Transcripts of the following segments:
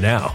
now.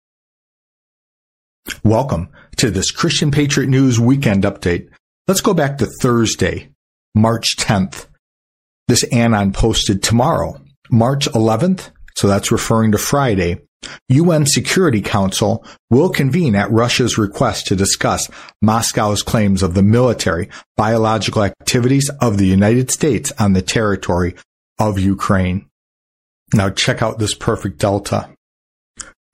Welcome to this Christian Patriot News Weekend Update. Let's go back to Thursday, March 10th. This Anon posted tomorrow, March 11th, so that's referring to Friday. UN Security Council will convene at Russia's request to discuss Moscow's claims of the military biological activities of the United States on the territory of Ukraine. Now check out this perfect delta.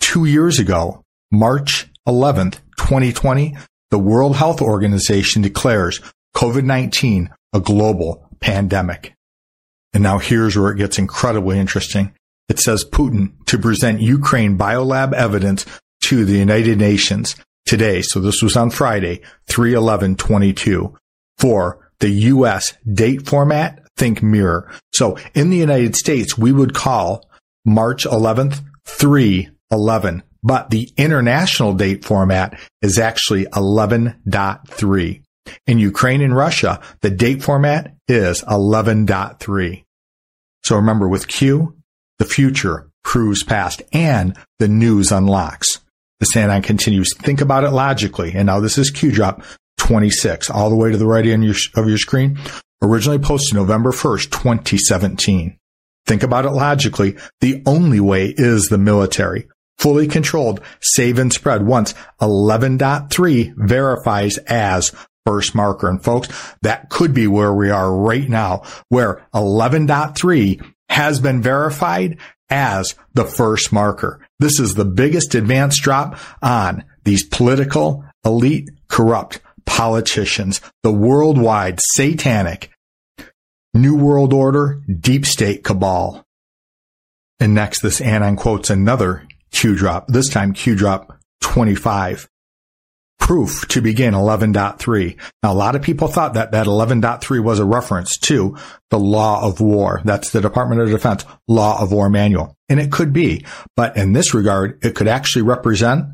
Two years ago, March 11th, 2020, the World Health Organization declares COVID-19 a global pandemic. And now here's where it gets incredibly interesting. It says Putin to present Ukraine biolab evidence to the United Nations today. So this was on Friday, 3-11-22 for the U.S. date format. Think mirror. So in the United States, we would call March 11th 3-11, but the international date format is actually 11.3. In Ukraine and Russia, the date format is 11.3. So remember with Q, the future proves past and the news unlocks. The Sandine continues, think about it logically. And now this is Q drop 26, all the way to the right end of your screen. Originally posted November 1st, 2017. Think about it logically. The only way is the military. Fully controlled, save and spread once 11.3 verifies as first marker. And folks, that could be where we are right now, where 11.3 has been verified as the first marker. This is the biggest advance drop on these political, elite, corrupt politicians, the worldwide satanic New World Order deep state cabal. And next, this Anon quotes another Q drop, this time Q drop 25 proof to begin 11.3. Now, a lot of people thought that that 11.3 was a reference to the law of war. That's the Department of Defense law of war manual. And it could be, but in this regard, it could actually represent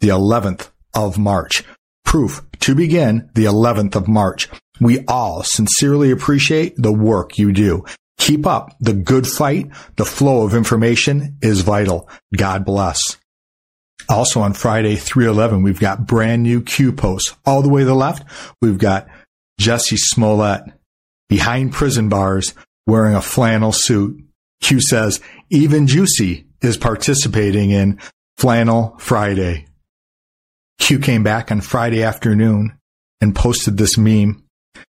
the 11th of March. Proof to begin the 11th of March. We all sincerely appreciate the work you do. Keep up the good fight. The flow of information is vital. God bless. Also on Friday, 311, we've got brand new Q posts. All the way to the left, we've got Jussie Smollett behind prison bars wearing a flannel suit. Q says, even Juicy is participating in Flannel Friday. Q came back on Friday afternoon and posted this meme.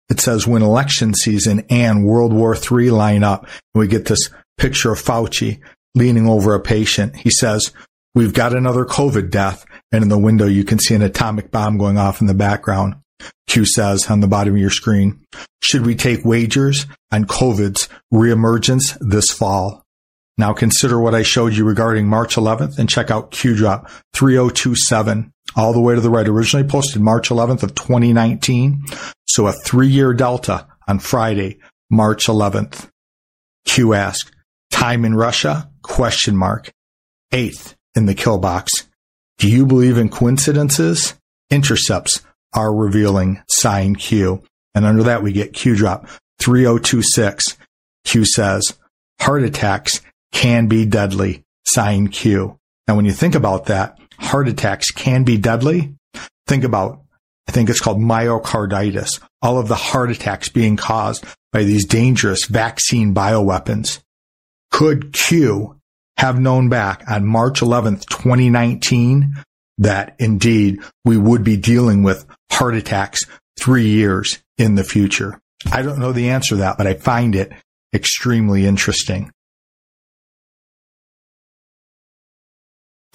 It says, when election season and World War III line up, we get this picture of Fauci leaning over a patient. He says, We've got another COVID death. And in the window, you can see an atomic bomb going off in the background. Q says on the bottom of your screen, should we take wagers on COVID's reemergence this fall? Now consider what I showed you regarding March 11th and check out Q drop 3027 all the way to the right. Originally posted March 11th of 2019. So a three year delta on Friday, March 11th. Q ask time in Russia? Question mark. Eighth in the kill box. Do you believe in coincidences? Intercepts are revealing sign Q. And under that, we get Q drop 3026. Q says heart attacks can be deadly. Sign Q. Now, when you think about that, heart attacks can be deadly. Think about, I think it's called myocarditis. All of the heart attacks being caused by these dangerous vaccine bioweapons. Could Q have known back on March 11th, 2019, that indeed we would be dealing with heart attacks three years in the future. I don't know the answer to that, but I find it extremely interesting.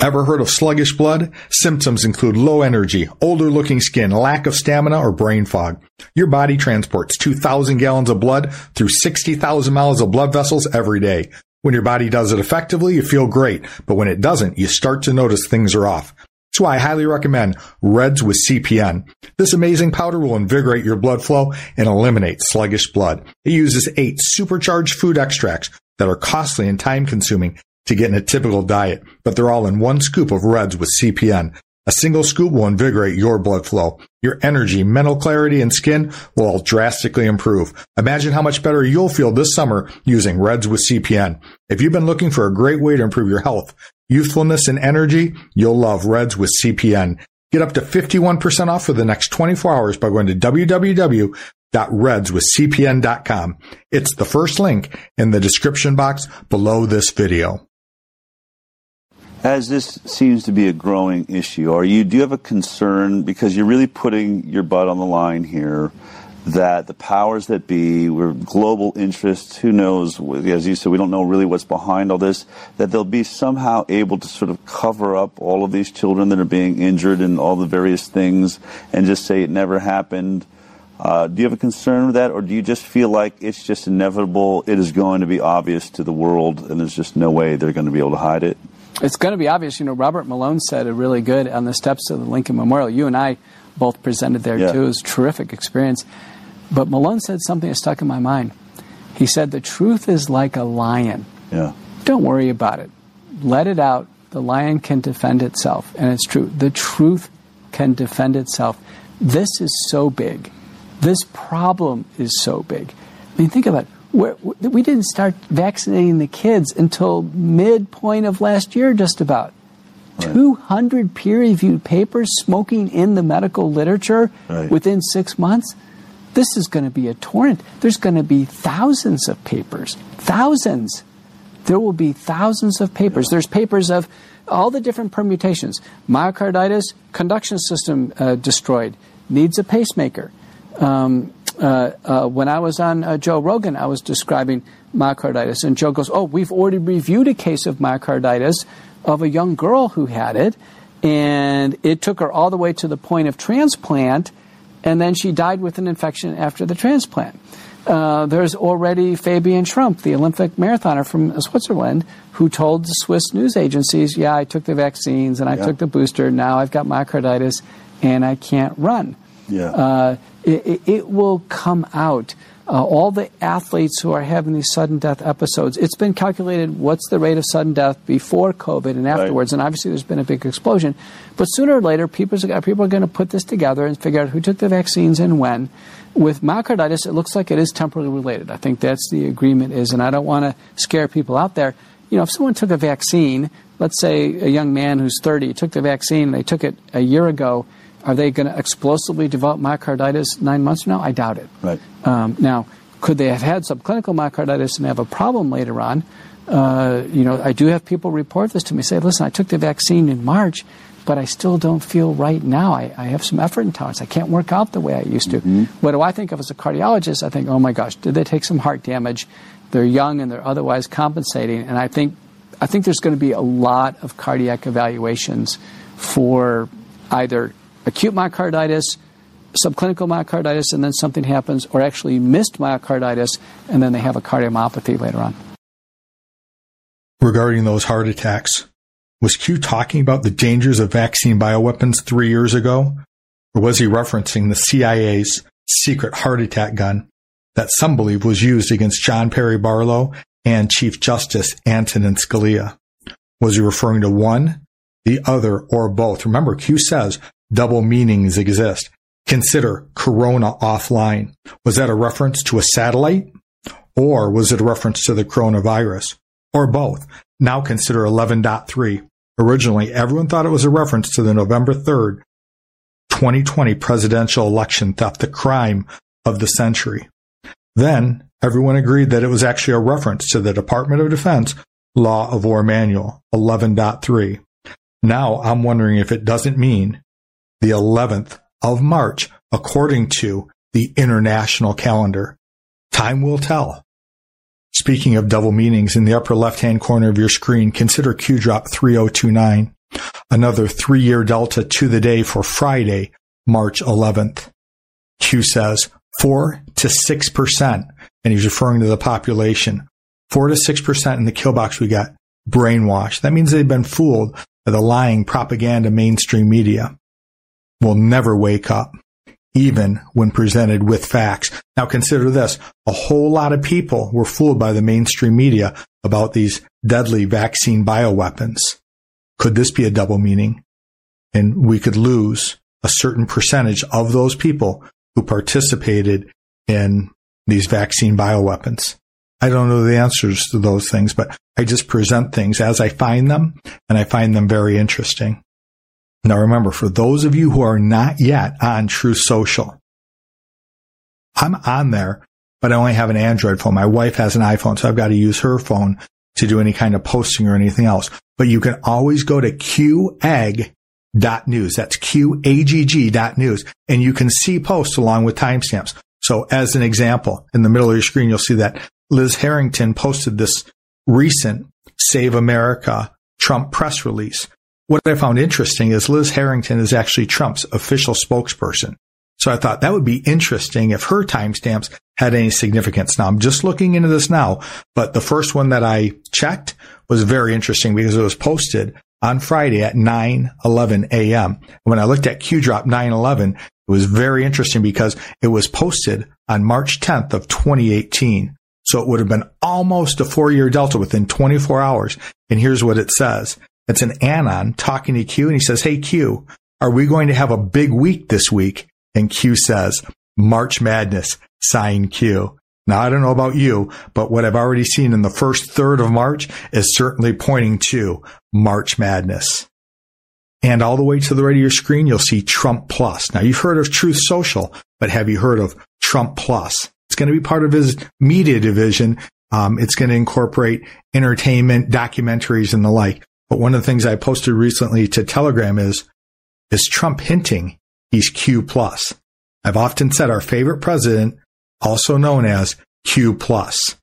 Ever heard of sluggish blood? Symptoms include low energy, older looking skin, lack of stamina, or brain fog. Your body transports 2,000 gallons of blood through 60,000 miles of blood vessels every day. When your body does it effectively, you feel great. But when it doesn't, you start to notice things are off. That's why I highly recommend Reds with CPN. This amazing powder will invigorate your blood flow and eliminate sluggish blood. It uses eight supercharged food extracts that are costly and time consuming to get in a typical diet, but they're all in one scoop of Reds with CPN. A single scoop will invigorate your blood flow. Your energy, mental clarity, and skin will all drastically improve. Imagine how much better you'll feel this summer using Reds with CPN. If you've been looking for a great way to improve your health, youthfulness, and energy, you'll love Reds with CPN. Get up to 51% off for the next 24 hours by going to www.redswithcpn.com. It's the first link in the description box below this video as this seems to be a growing issue, are you do you have a concern because you're really putting your butt on the line here that the powers that be, we're global interests, who knows, as you said, we don't know really what's behind all this, that they'll be somehow able to sort of cover up all of these children that are being injured and all the various things and just say it never happened. Uh, do you have a concern with that, or do you just feel like it's just inevitable? It is going to be obvious to the world, and there's just no way they're going to be able to hide it? It's going to be obvious. You know, Robert Malone said it really good on the steps of the Lincoln Memorial. You and I both presented there yeah. too. It was a terrific experience. But Malone said something that stuck in my mind. He said, The truth is like a lion. Yeah. Don't worry about it. Let it out. The lion can defend itself. And it's true. The truth can defend itself. This is so big. This problem is so big. I mean, think about it we didn't start vaccinating the kids until midpoint of last year, just about. Right. 200 peer reviewed papers smoking in the medical literature right. within six months. This is going to be a torrent. There's going to be thousands of papers. Thousands. There will be thousands of papers. There's papers of all the different permutations myocarditis, conduction system uh, destroyed, needs a pacemaker. Um, uh, uh, when I was on uh, Joe Rogan, I was describing myocarditis, and Joe goes, "Oh, we've already reviewed a case of myocarditis of a young girl who had it, and it took her all the way to the point of transplant, and then she died with an infection after the transplant." Uh, there's already Fabian Schrumpf, the Olympic marathoner from Switzerland, who told the Swiss news agencies, "Yeah, I took the vaccines and I yeah. took the booster. Now I've got myocarditis and I can't run." Yeah. Uh, it, it, will come out. Uh, all the athletes who are having these sudden death episodes, it's been calculated what's the rate of sudden death before COVID and afterwards, right. and obviously there's been a big explosion. But sooner or later, people are, people are going to put this together and figure out who took the vaccines and when. With myocarditis, it looks like it is temporally related. I think that's the agreement is, and I don't want to scare people out there. You know, if someone took a vaccine, let's say a young man who's 30 took the vaccine and they took it a year ago, are they going to explosively develop myocarditis nine months from now? I doubt it. Right. Um, now, could they have had subclinical myocarditis and have a problem later on? Uh, you know, I do have people report this to me. Say, listen, I took the vaccine in March, but I still don't feel right now. I, I have some effort intolerance. I can't work out the way I used to. Mm-hmm. What do I think of as a cardiologist? I think, oh my gosh, did they take some heart damage? They're young and they're otherwise compensating. And I think, I think there's going to be a lot of cardiac evaluations for either acute myocarditis, subclinical myocarditis, and then something happens, or actually missed myocarditis, and then they have a cardiomyopathy later on. Regarding those heart attacks, was Q talking about the dangers of vaccine bioweapons three years ago? Or was he referencing the CIA's secret heart attack gun that some believe was used against John Perry Barlow and Chief Justice Antonin Scalia? Was he referring to one, the other, or both? Remember, Q says double meanings exist. Consider Corona offline. Was that a reference to a satellite? Or was it a reference to the coronavirus? Or both? Now consider 11.3. Originally, everyone thought it was a reference to the November 3rd, 2020 presidential election theft, the crime of the century. Then, everyone agreed that it was actually a reference to the Department of Defense Law of War Manual 11.3. Now, I'm wondering if it doesn't mean the 11th of March, according to the international calendar. Time will tell. Speaking of double meanings, in the upper left-hand corner of your screen, consider Q drop 3029, another three-year delta to the day for Friday, March 11th. Q says 4 to 6%, and he's referring to the population, Four to six percent in the kill box we got brainwashed. That means they've been fooled by the lying propaganda mainstream media. Will never wake up, even when presented with facts. Now consider this. A whole lot of people were fooled by the mainstream media about these deadly vaccine bioweapons. Could this be a double meaning? And we could lose a certain percentage of those people who participated in these vaccine bioweapons. I don't know the answers to those things, but I just present things as I find them and I find them very interesting. Now remember, for those of you who are not yet on Truth Social, I'm on there, but I only have an Android phone. My wife has an iPhone, so I've got to use her phone to do any kind of posting or anything else. But you can always go to qagg.news. That's Q-A-G-G dot news. And you can see posts along with timestamps. So as an example, in the middle of your screen, you'll see that Liz Harrington posted this recent Save America Trump press release. What I found interesting is Liz Harrington is actually Trump's official spokesperson. So I thought that would be interesting if her timestamps had any significance. Now I'm just looking into this now, but the first one that I checked was very interesting because it was posted on Friday at 9 11 a.m. When I looked at Q drop 9 11, it was very interesting because it was posted on March 10th of 2018. So it would have been almost a four year delta within 24 hours. And here's what it says. It's an Anon talking to Q and he says, Hey Q, are we going to have a big week this week? And Q says, March Madness, sign Q. Now, I don't know about you, but what I've already seen in the first third of March is certainly pointing to March Madness. And all the way to the right of your screen, you'll see Trump Plus. Now, you've heard of Truth Social, but have you heard of Trump Plus? It's going to be part of his media division. Um, it's going to incorporate entertainment, documentaries, and the like. But one of the things I posted recently to Telegram is, is Trump hinting he's Q plus? I've often said our favorite president, also known as Q plus.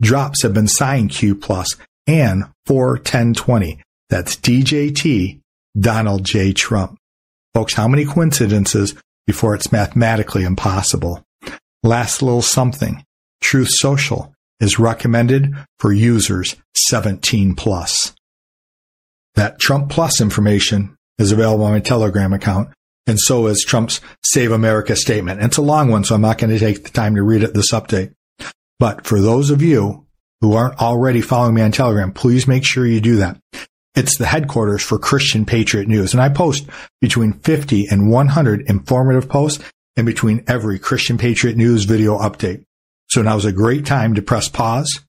Drops have been signed Q plus and 41020. That's DJT, Donald J. Trump. Folks, how many coincidences before it's mathematically impossible? Last little something. Truth Social is recommended for users 17 plus. That Trump Plus information is available on my Telegram account, and so is Trump's Save America statement. It's a long one, so I'm not going to take the time to read it this update. But for those of you who aren't already following me on Telegram, please make sure you do that. It's the headquarters for Christian Patriot News, and I post between 50 and 100 informative posts in between every Christian Patriot News video update. So now's a great time to press pause,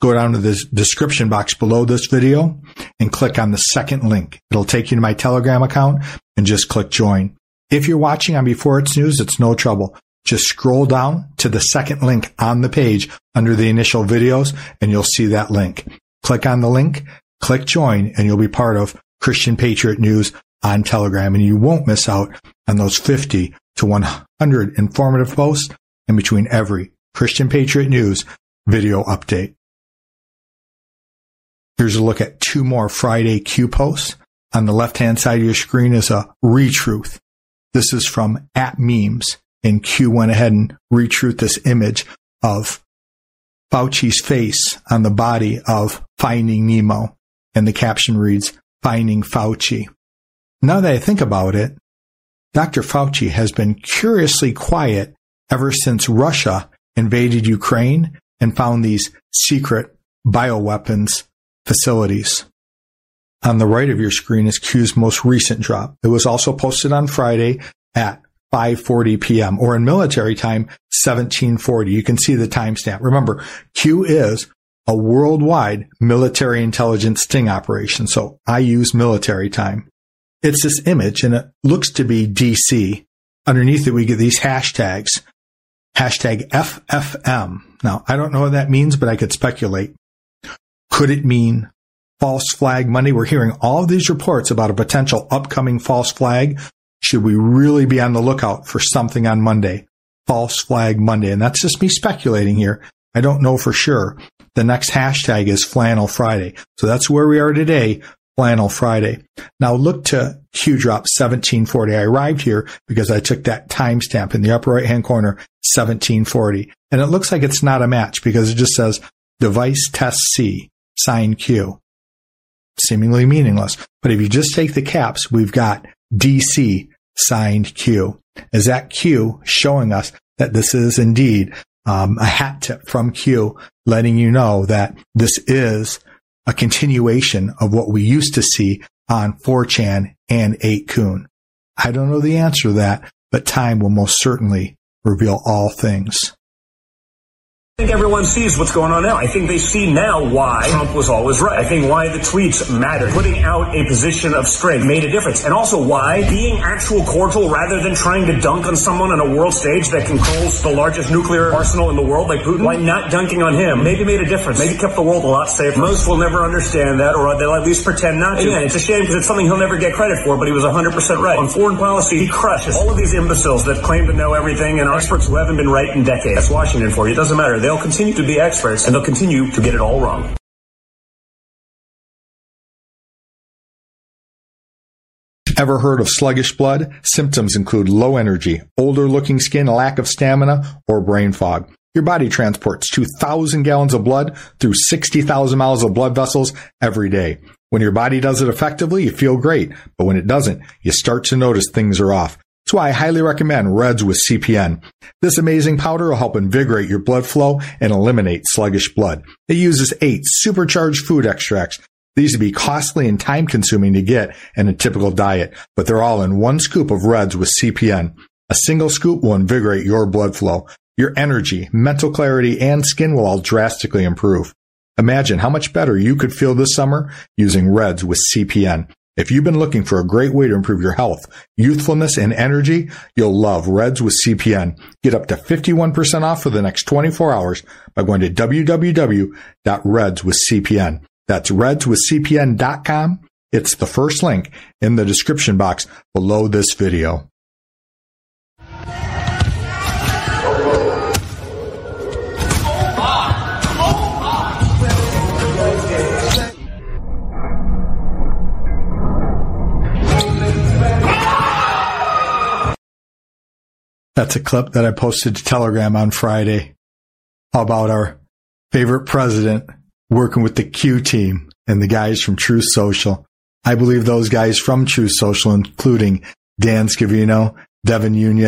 go down to the description box below this video and click on the second link. It'll take you to my Telegram account and just click join. If you're watching on Before It's News, it's no trouble. Just scroll down to the second link on the page under the initial videos and you'll see that link. Click on the link, click join, and you'll be part of Christian Patriot News on Telegram and you won't miss out on those 50 to 100 informative posts in between every Christian Patriot News video update. Here's a look at two more Friday Q posts. On the left hand side of your screen is a retruth. This is from at memes and Q went ahead and retruth this image of Fauci's face on the body of Finding Nemo. And the caption reads, Finding Fauci. Now that I think about it, Dr. Fauci has been curiously quiet ever since Russia invaded Ukraine and found these secret bioweapons facilities. On the right of your screen is Q's most recent drop. It was also posted on Friday at 5:40 p.m. or in military time 1740. You can see the timestamp. Remember, Q is a worldwide military intelligence sting operation, so I use military time. It's this image and it looks to be DC. Underneath it, we get these hashtags. Hashtag FFM. Now, I don't know what that means, but I could speculate. Could it mean false flag Monday? We're hearing all these reports about a potential upcoming false flag. Should we really be on the lookout for something on Monday? False flag Monday. And that's just me speculating here. I don't know for sure. The next hashtag is flannel Friday. So that's where we are today. Flannel Friday. Now look to Q drop 1740. I arrived here because I took that timestamp in the upper right hand corner, 1740. And it looks like it's not a match because it just says device test C, sign Q. Seemingly meaningless. But if you just take the caps, we've got DC, signed Q. Is that Q showing us that this is indeed um, a hat tip from Q, letting you know that this is a continuation of what we used to see on 4chan and 8kun? I don't know the answer to that, but time will most certainly reveal all things. I think everyone sees what's going on now. I think they see now why Trump was always right. I think why the tweets mattered. Putting out a position of strength made a difference. And also why being actual cordial rather than trying to dunk on someone on a world stage that controls the largest nuclear arsenal in the world like Putin, why not dunking on him maybe made a difference. Maybe kept the world a lot safer. Most will never understand that or they'll at least pretend not to. Again, it's a shame because it's something he'll never get credit for, but he was 100% right. On foreign policy, he crushes all of these imbeciles that claim to know everything and experts who haven't been right in decades. That's Washington for you. It doesn't matter. They'll continue to be experts and they'll continue to get it all wrong. Ever heard of sluggish blood? Symptoms include low energy, older looking skin, lack of stamina, or brain fog. Your body transports 2,000 gallons of blood through 60,000 miles of blood vessels every day. When your body does it effectively, you feel great, but when it doesn't, you start to notice things are off. That's why I highly recommend Reds with CPN. This amazing powder will help invigorate your blood flow and eliminate sluggish blood. It uses eight supercharged food extracts. These would be costly and time consuming to get in a typical diet, but they're all in one scoop of Reds with CPN. A single scoop will invigorate your blood flow. Your energy, mental clarity, and skin will all drastically improve. Imagine how much better you could feel this summer using Reds with CPN. If you've been looking for a great way to improve your health, youthfulness, and energy, you'll love Reds with CPN. Get up to 51% off for the next 24 hours by going to www.redswithcpn. That's redswithcpn.com. It's the first link in the description box below this video. That's a clip that I posted to Telegram on Friday about our favorite president working with the Q team and the guys from Truth Social. I believe those guys from Truth Social, including Dan Scavino, Devin Nunes,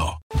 now.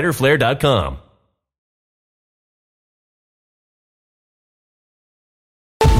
riderflare.com.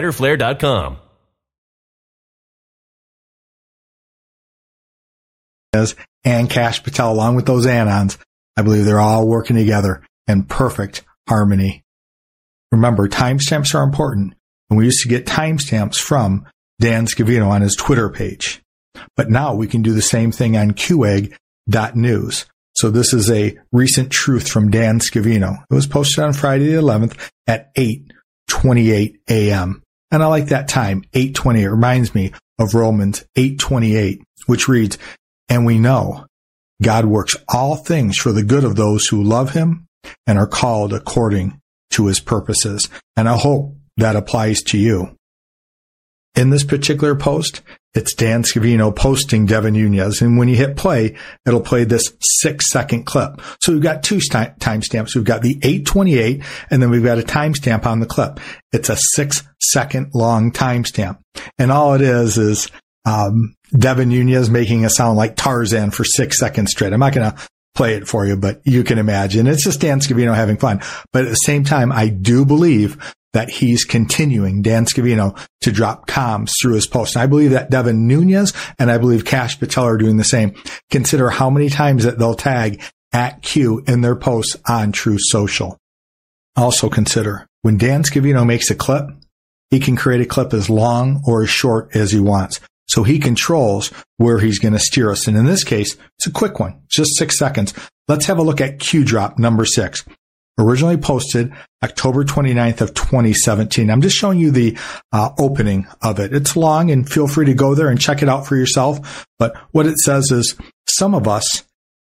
fighterflare.com. And Kash Patel, along with those Anons, I believe they're all working together in perfect harmony. Remember, timestamps are important, and we used to get timestamps from Dan Scavino on his Twitter page. But now we can do the same thing on qagg.news. So this is a recent truth from Dan Scavino. It was posted on Friday the 11th at 8:28 a.m. And I like that time, 828. It reminds me of Romans 828, which reads, and we know God works all things for the good of those who love him and are called according to his purposes. And I hope that applies to you. In this particular post, it's Dan Scavino posting Devin Nunes. And when you hit play, it'll play this six second clip. So we've got two timestamps. We've got the 828 and then we've got a timestamp on the clip. It's a six second long timestamp. And all it is is, um, Devin Nunes making a sound like Tarzan for six seconds straight. I'm not going to play it for you, but you can imagine it's just Dan Scavino having fun. But at the same time, I do believe that he's continuing, Dan Scavino, to drop comms through his post. And I believe that Devin Nunes and I believe Kash Patel are doing the same. Consider how many times that they'll tag at Q in their posts on Truth Social. Also consider when Dan Scavino makes a clip, he can create a clip as long or as short as he wants. So he controls where he's going to steer us. And in this case, it's a quick one, just six seconds. Let's have a look at Q drop number six originally posted October 29th of 2017. I'm just showing you the uh, opening of it. It's long and feel free to go there and check it out for yourself. But what it says is some of us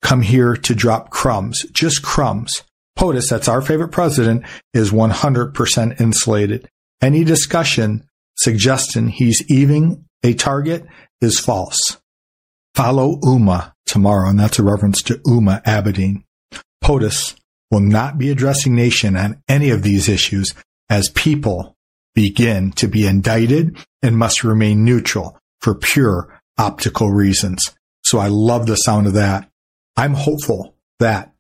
come here to drop crumbs, just crumbs. POTUS, that's our favorite president, is 100% insulated. Any discussion suggesting he's even a target is false. Follow Huma tomorrow, and that's a reference to Huma Abedin. POTUS will not be addressing nation on any of these issues as people begin to be indicted and must remain neutral for pure optical reasons. So I love the sound of that. I'm hopeful that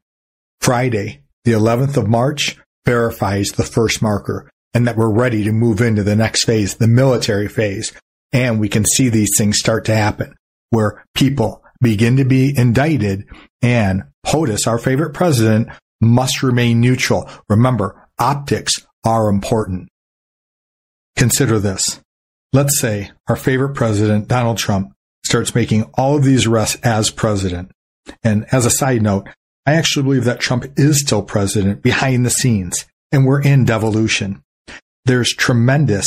Friday, the 11th of March verifies the first marker and that we're ready to move into the next phase, the military phase. And we can see these things start to happen where people begin to be indicted and POTUS, our favorite president, must remain neutral. Remember, optics are important. Consider this. Let's say our favorite president, Donald Trump, starts making all of these arrests as president. And as a side note, I actually believe that Trump is still president behind the scenes and we're in devolution. There's tremendous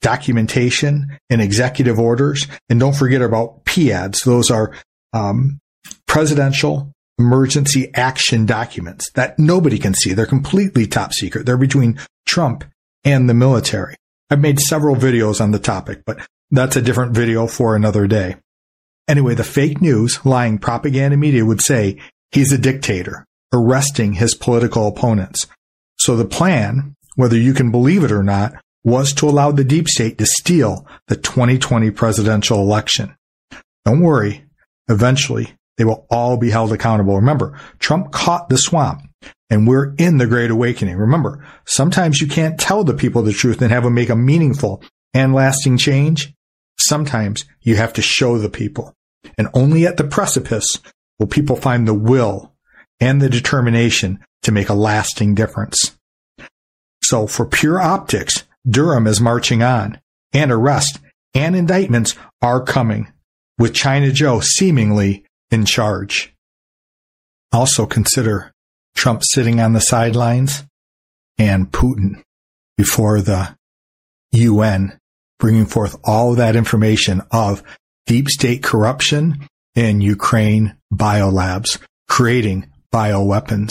documentation and executive orders. And don't forget about PADs. Those are um, presidential emergency action documents that nobody can see. They're completely top secret. They're between Trump and the military. I've made several videos on the topic, but that's a different video for another day. Anyway, the fake news, lying propaganda media would say he's a dictator, arresting his political opponents. So the plan, whether you can believe it or not, was to allow the deep state to steal the 2020 presidential election. Don't worry. Eventually, they will all be held accountable. Remember, Trump caught the swamp and we're in the great awakening. Remember, sometimes you can't tell the people the truth and have them make a meaningful and lasting change. Sometimes you have to show the people and only at the precipice will people find the will and the determination to make a lasting difference. So for pure optics, Durham is marching on, and arrest and indictments are coming, with China Joe seemingly in charge. Also consider Trump sitting on the sidelines and Putin before the UN bringing forth all that information of deep state corruption in Ukraine biolabs, creating bioweapons.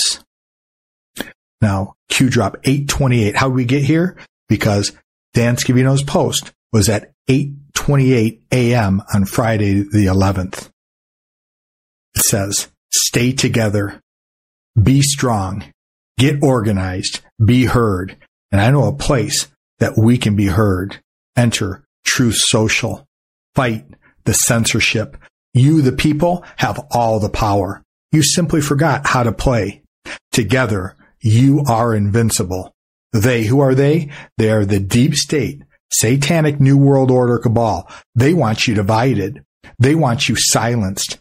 Now, Q drop 828. How did we get here? Because Dan Scavino's post was at 8:28 a.m. on Friday the 11th. Says, "Stay together, be strong, get organized, be heard." And I know a place that we can be heard. Enter Truth Social. Fight the censorship. You, the people, have all the power. You simply forgot how to play. Together, you are invincible. They, who are they? They are the deep state, satanic new world order cabal. They want you divided. They want you silenced.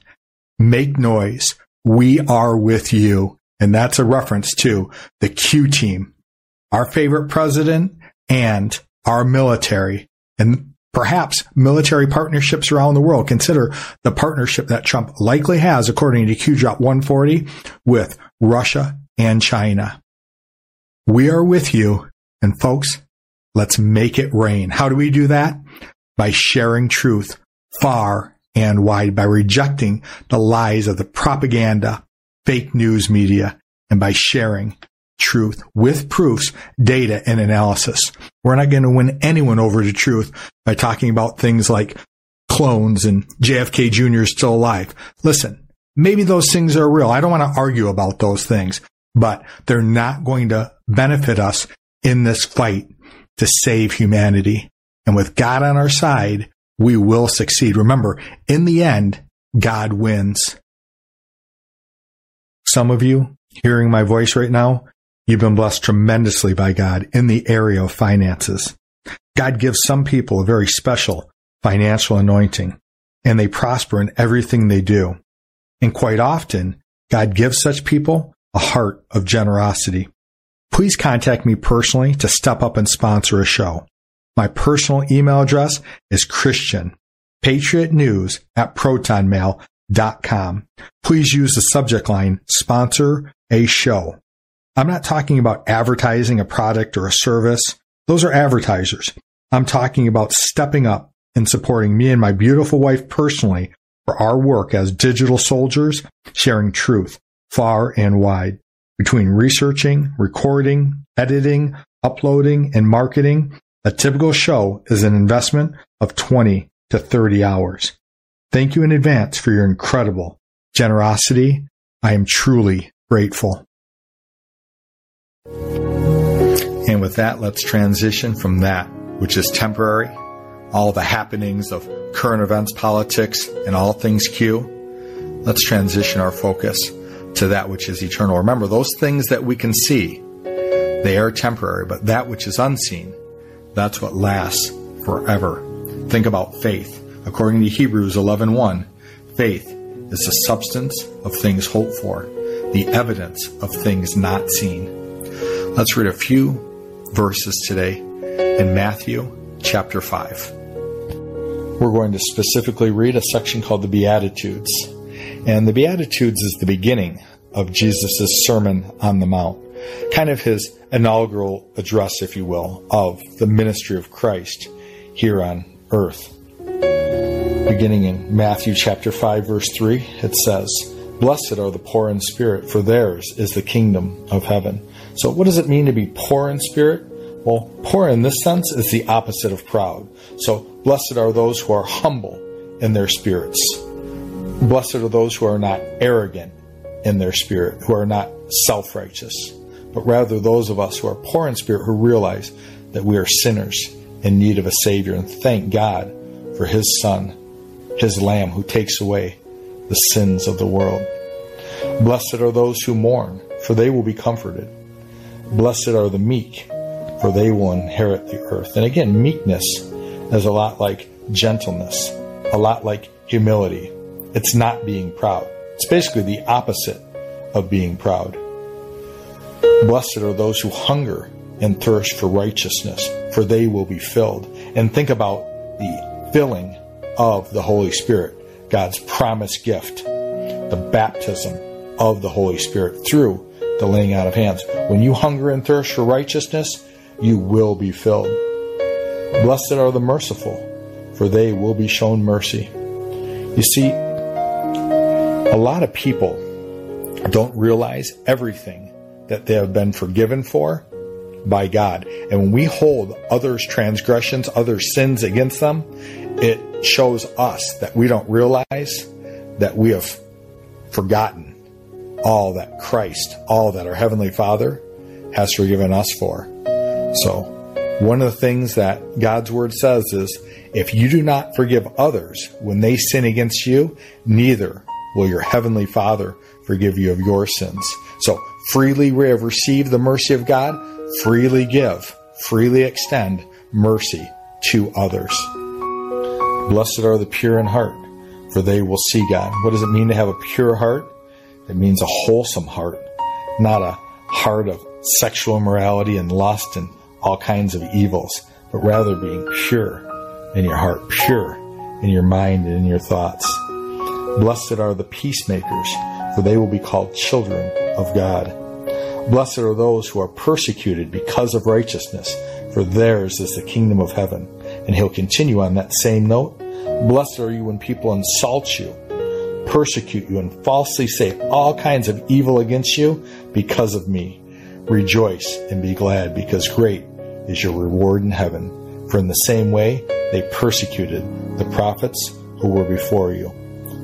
Make noise. We are with you. And that's a reference to the Q team, our favorite president and our military and perhaps military partnerships around the world. Consider the partnership that Trump likely has, according to Q Drop 140, with Russia and China. We are with you. And folks, let's make it rain. How do we do that? By sharing truth far and wide, by rejecting the lies of the propaganda, fake news media, and by sharing truth with proofs, data, and analysis. We're not going to win anyone over to truth by talking about things like clones and JFK Jr. is still alive. Listen, maybe those things are real. I don't want to argue about those things, but they're not going to benefit us in this fight to save humanity. And with God on our side, we will succeed. Remember, in the end, God wins. Some of you hearing my voice right now, You've been blessed tremendously by God in the area of finances. God gives some people a very special financial anointing and they prosper in everything they do. And quite often, God gives such people a heart of generosity. Please contact me personally to step up and sponsor a show. My personal email address is Christian, News at protonmail.com. Please use the subject line sponsor a show. I'm not talking about advertising a product or a service. Those are advertisers. I'm talking about stepping up and supporting me and my beautiful wife personally for our work as digital soldiers, sharing truth far and wide. Between researching, recording, editing, uploading, and marketing, a typical show is an investment of 20 to 30 hours. Thank you in advance for your incredible generosity. I am truly grateful. And with that, let's transition from that, which is temporary, all the happenings of current events, politics, and all things Q. Let's transition our focus to that which is eternal. Remember, those things that we can see, they are temporary, but that which is unseen, that's what lasts forever. Think about faith. According to Hebrews 11:1, faith is the substance of things hoped for, the evidence of things not seen. Let's read a few verses today in Matthew chapter 5. We're going to specifically read a section called the Beatitudes. And the Beatitudes is the beginning of Jesus' Sermon on the Mount, kind of his inaugural address, if you will, of the ministry of Christ here on earth. Beginning in Matthew chapter 5, verse 3, it says, Blessed are the poor in spirit, for theirs is the kingdom of heaven. So, what does it mean to be poor in spirit? Well, poor in this sense is the opposite of proud. So, blessed are those who are humble in their spirits. Blessed are those who are not arrogant in their spirit, who are not self righteous, but rather those of us who are poor in spirit who realize that we are sinners in need of a Savior and thank God for His Son, His Lamb who takes away the sins of the world. Blessed are those who mourn, for they will be comforted. Blessed are the meek, for they will inherit the earth. And again, meekness is a lot like gentleness, a lot like humility. It's not being proud. It's basically the opposite of being proud. Blessed are those who hunger and thirst for righteousness, for they will be filled. And think about the filling of the Holy Spirit, God's promised gift, the baptism of the Holy Spirit through the laying out of hands. When you hunger and thirst for righteousness, you will be filled. Blessed are the merciful, for they will be shown mercy. You see, a lot of people don't realize everything that they have been forgiven for by God. And when we hold others' transgressions, others' sins against them, it shows us that we don't realize that we have forgotten all that Christ, all that our Heavenly Father has forgiven us for. So, one of the things that God's Word says is if you do not forgive others when they sin against you, neither will your Heavenly Father forgive you of your sins. So, freely we have received the mercy of God, freely give, freely extend mercy to others. Blessed are the pure in heart, for they will see God. What does it mean to have a pure heart? It means a wholesome heart, not a heart of sexual immorality and lust and all kinds of evils, but rather being pure in your heart, pure in your mind and in your thoughts. Blessed are the peacemakers, for they will be called children of God. Blessed are those who are persecuted because of righteousness, for theirs is the kingdom of heaven. And he'll continue on that same note. Blessed are you when people insult you, persecute you, and falsely say all kinds of evil against you because of me. Rejoice and be glad, because great is your reward in heaven. For in the same way they persecuted the prophets who were before you.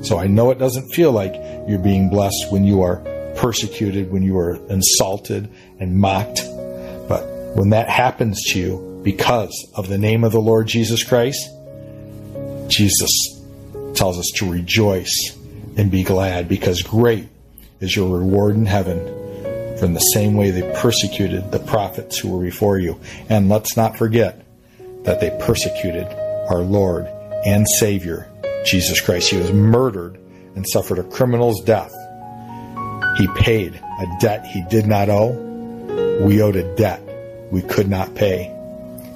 So I know it doesn't feel like you're being blessed when you are persecuted, when you are insulted and mocked. But when that happens to you because of the name of the Lord Jesus Christ, Jesus tells us to rejoice and be glad because great is your reward in heaven. In the same way they persecuted the prophets who were before you. And let's not forget that they persecuted our Lord and Savior, Jesus Christ. He was murdered and suffered a criminal's death. He paid a debt he did not owe. We owed a debt we could not pay.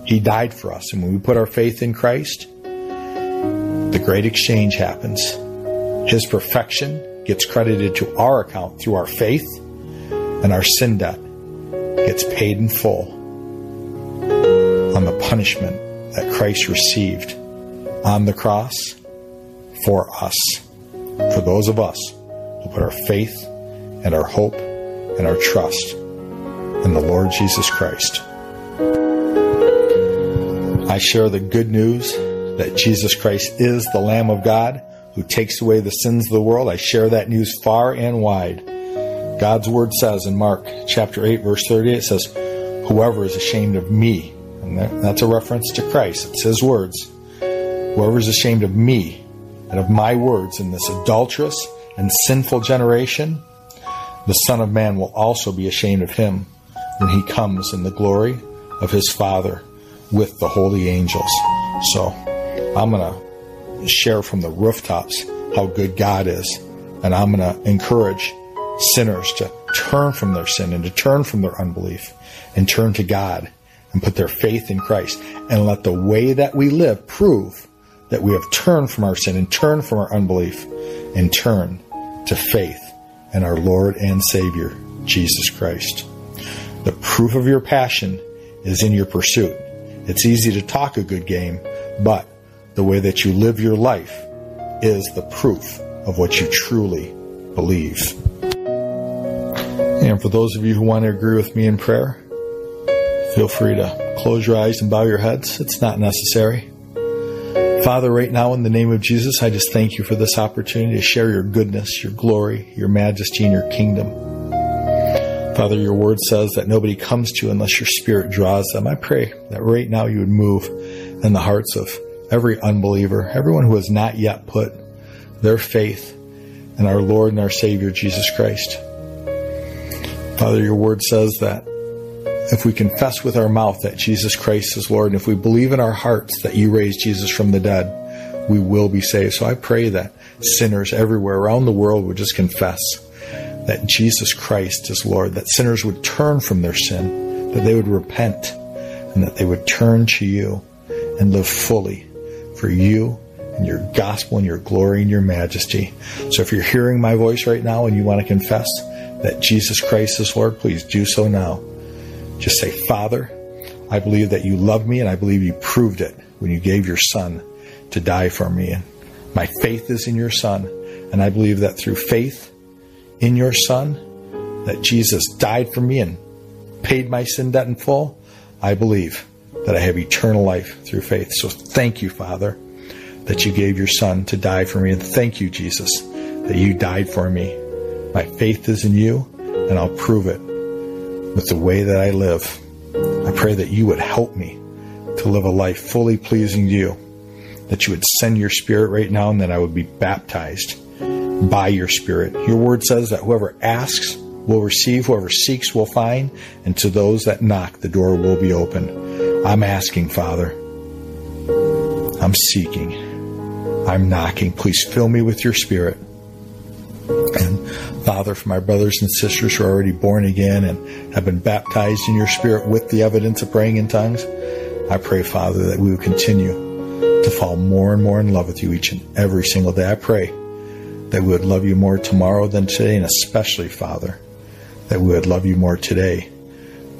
He died for us. And when we put our faith in Christ, the great exchange happens. His perfection gets credited to our account through our faith, and our sin debt gets paid in full on the punishment that Christ received on the cross for us, for those of us who put our faith and our hope and our trust in the Lord Jesus Christ. I share the good news that Jesus Christ is the Lamb of God who takes away the sins of the world. I share that news far and wide. God's word says in Mark chapter 8 verse 30 it says whoever is ashamed of me and that's a reference to Christ. It's his words. Whoever is ashamed of me and of my words in this adulterous and sinful generation, the Son of Man will also be ashamed of him when he comes in the glory of his Father with the holy angels. So I'm going to share from the rooftops how good God is. And I'm going to encourage sinners to turn from their sin and to turn from their unbelief and turn to God and put their faith in Christ and let the way that we live prove that we have turned from our sin and turned from our unbelief and turn to faith in our Lord and Savior, Jesus Christ. The proof of your passion is in your pursuit. It's easy to talk a good game, but the way that you live your life is the proof of what you truly believe. And for those of you who want to agree with me in prayer, feel free to close your eyes and bow your heads. It's not necessary. Father, right now, in the name of Jesus, I just thank you for this opportunity to share your goodness, your glory, your majesty, and your kingdom. Father, your word says that nobody comes to you unless your spirit draws them. I pray that right now you would move in the hearts of every unbeliever, everyone who has not yet put their faith in our Lord and our Savior, Jesus Christ. Father, your word says that if we confess with our mouth that Jesus Christ is Lord, and if we believe in our hearts that you raised Jesus from the dead, we will be saved. So I pray that sinners everywhere around the world would just confess that Jesus Christ is Lord, that sinners would turn from their sin, that they would repent, and that they would turn to you and live fully for you and your gospel and your glory and your majesty. So if you're hearing my voice right now and you want to confess that Jesus Christ is Lord, please do so now. Just say, Father, I believe that you love me and I believe you proved it when you gave your son to die for me. And my faith is in your son. And I believe that through faith in your son, that Jesus died for me and paid my sin debt in full. I believe that I have eternal life through faith. So thank you, Father, that you gave your son to die for me. And thank you, Jesus, that you died for me. My faith is in you, and I'll prove it with the way that I live. I pray that you would help me to live a life fully pleasing to you, that you would send your spirit right now, and that I would be baptized by your spirit. Your word says that whoever asks will receive, whoever seeks will find, and to those that knock, the door will be open. I'm asking, Father. I'm seeking. I'm knocking. Please fill me with your spirit. Father, for my brothers and sisters who are already born again and have been baptized in your spirit with the evidence of praying in tongues, I pray, Father, that we will continue to fall more and more in love with you each and every single day. I pray that we would love you more tomorrow than today, and especially, Father, that we would love you more today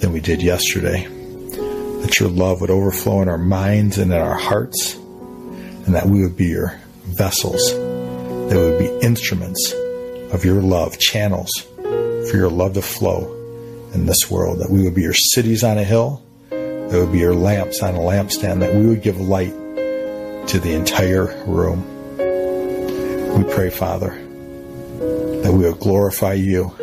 than we did yesterday. That your love would overflow in our minds and in our hearts, and that we would be your vessels, that we would be instruments of your love, channels for your love to flow in this world, that we would be your cities on a hill, that would be your lamps on a lampstand, that we would give light to the entire room. We pray, Father, that we would glorify you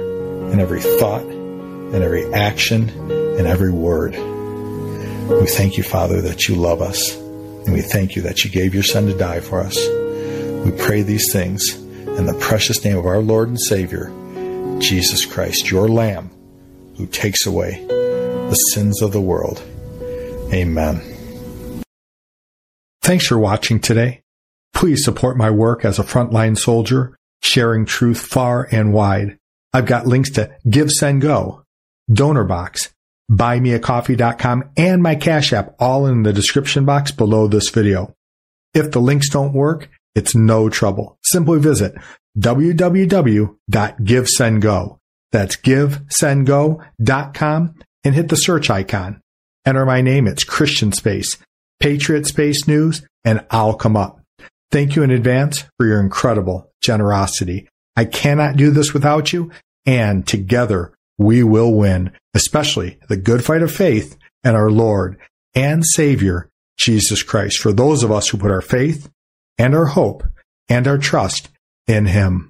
in every thought, in every action, in every word. We thank you, Father, that you love us, and we thank you that you gave your Son to die for us. We pray these things in the precious name of our Lord and Savior, Jesus Christ, your Lamb, who takes away the sins of the world. Amen. Thanks for watching today. Please support my work as a frontline soldier, sharing truth far and wide. I've got links to GiveSendGo, Donor Box, BuyMeACoffee.com, and my Cash App all in the description box below this video. If the links don't work, it's no trouble. Simply visit www.givesendgo. That's givesendgo.com and hit the search icon. Enter my name. It's Christian Space, Patriot Space News, and I'll come up. Thank you in advance for your incredible generosity. I cannot do this without you, and together we will win, especially the good fight of faith and our Lord and Savior, Jesus Christ, for those of us who put our faith and our hope and our trust in Him.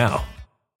now.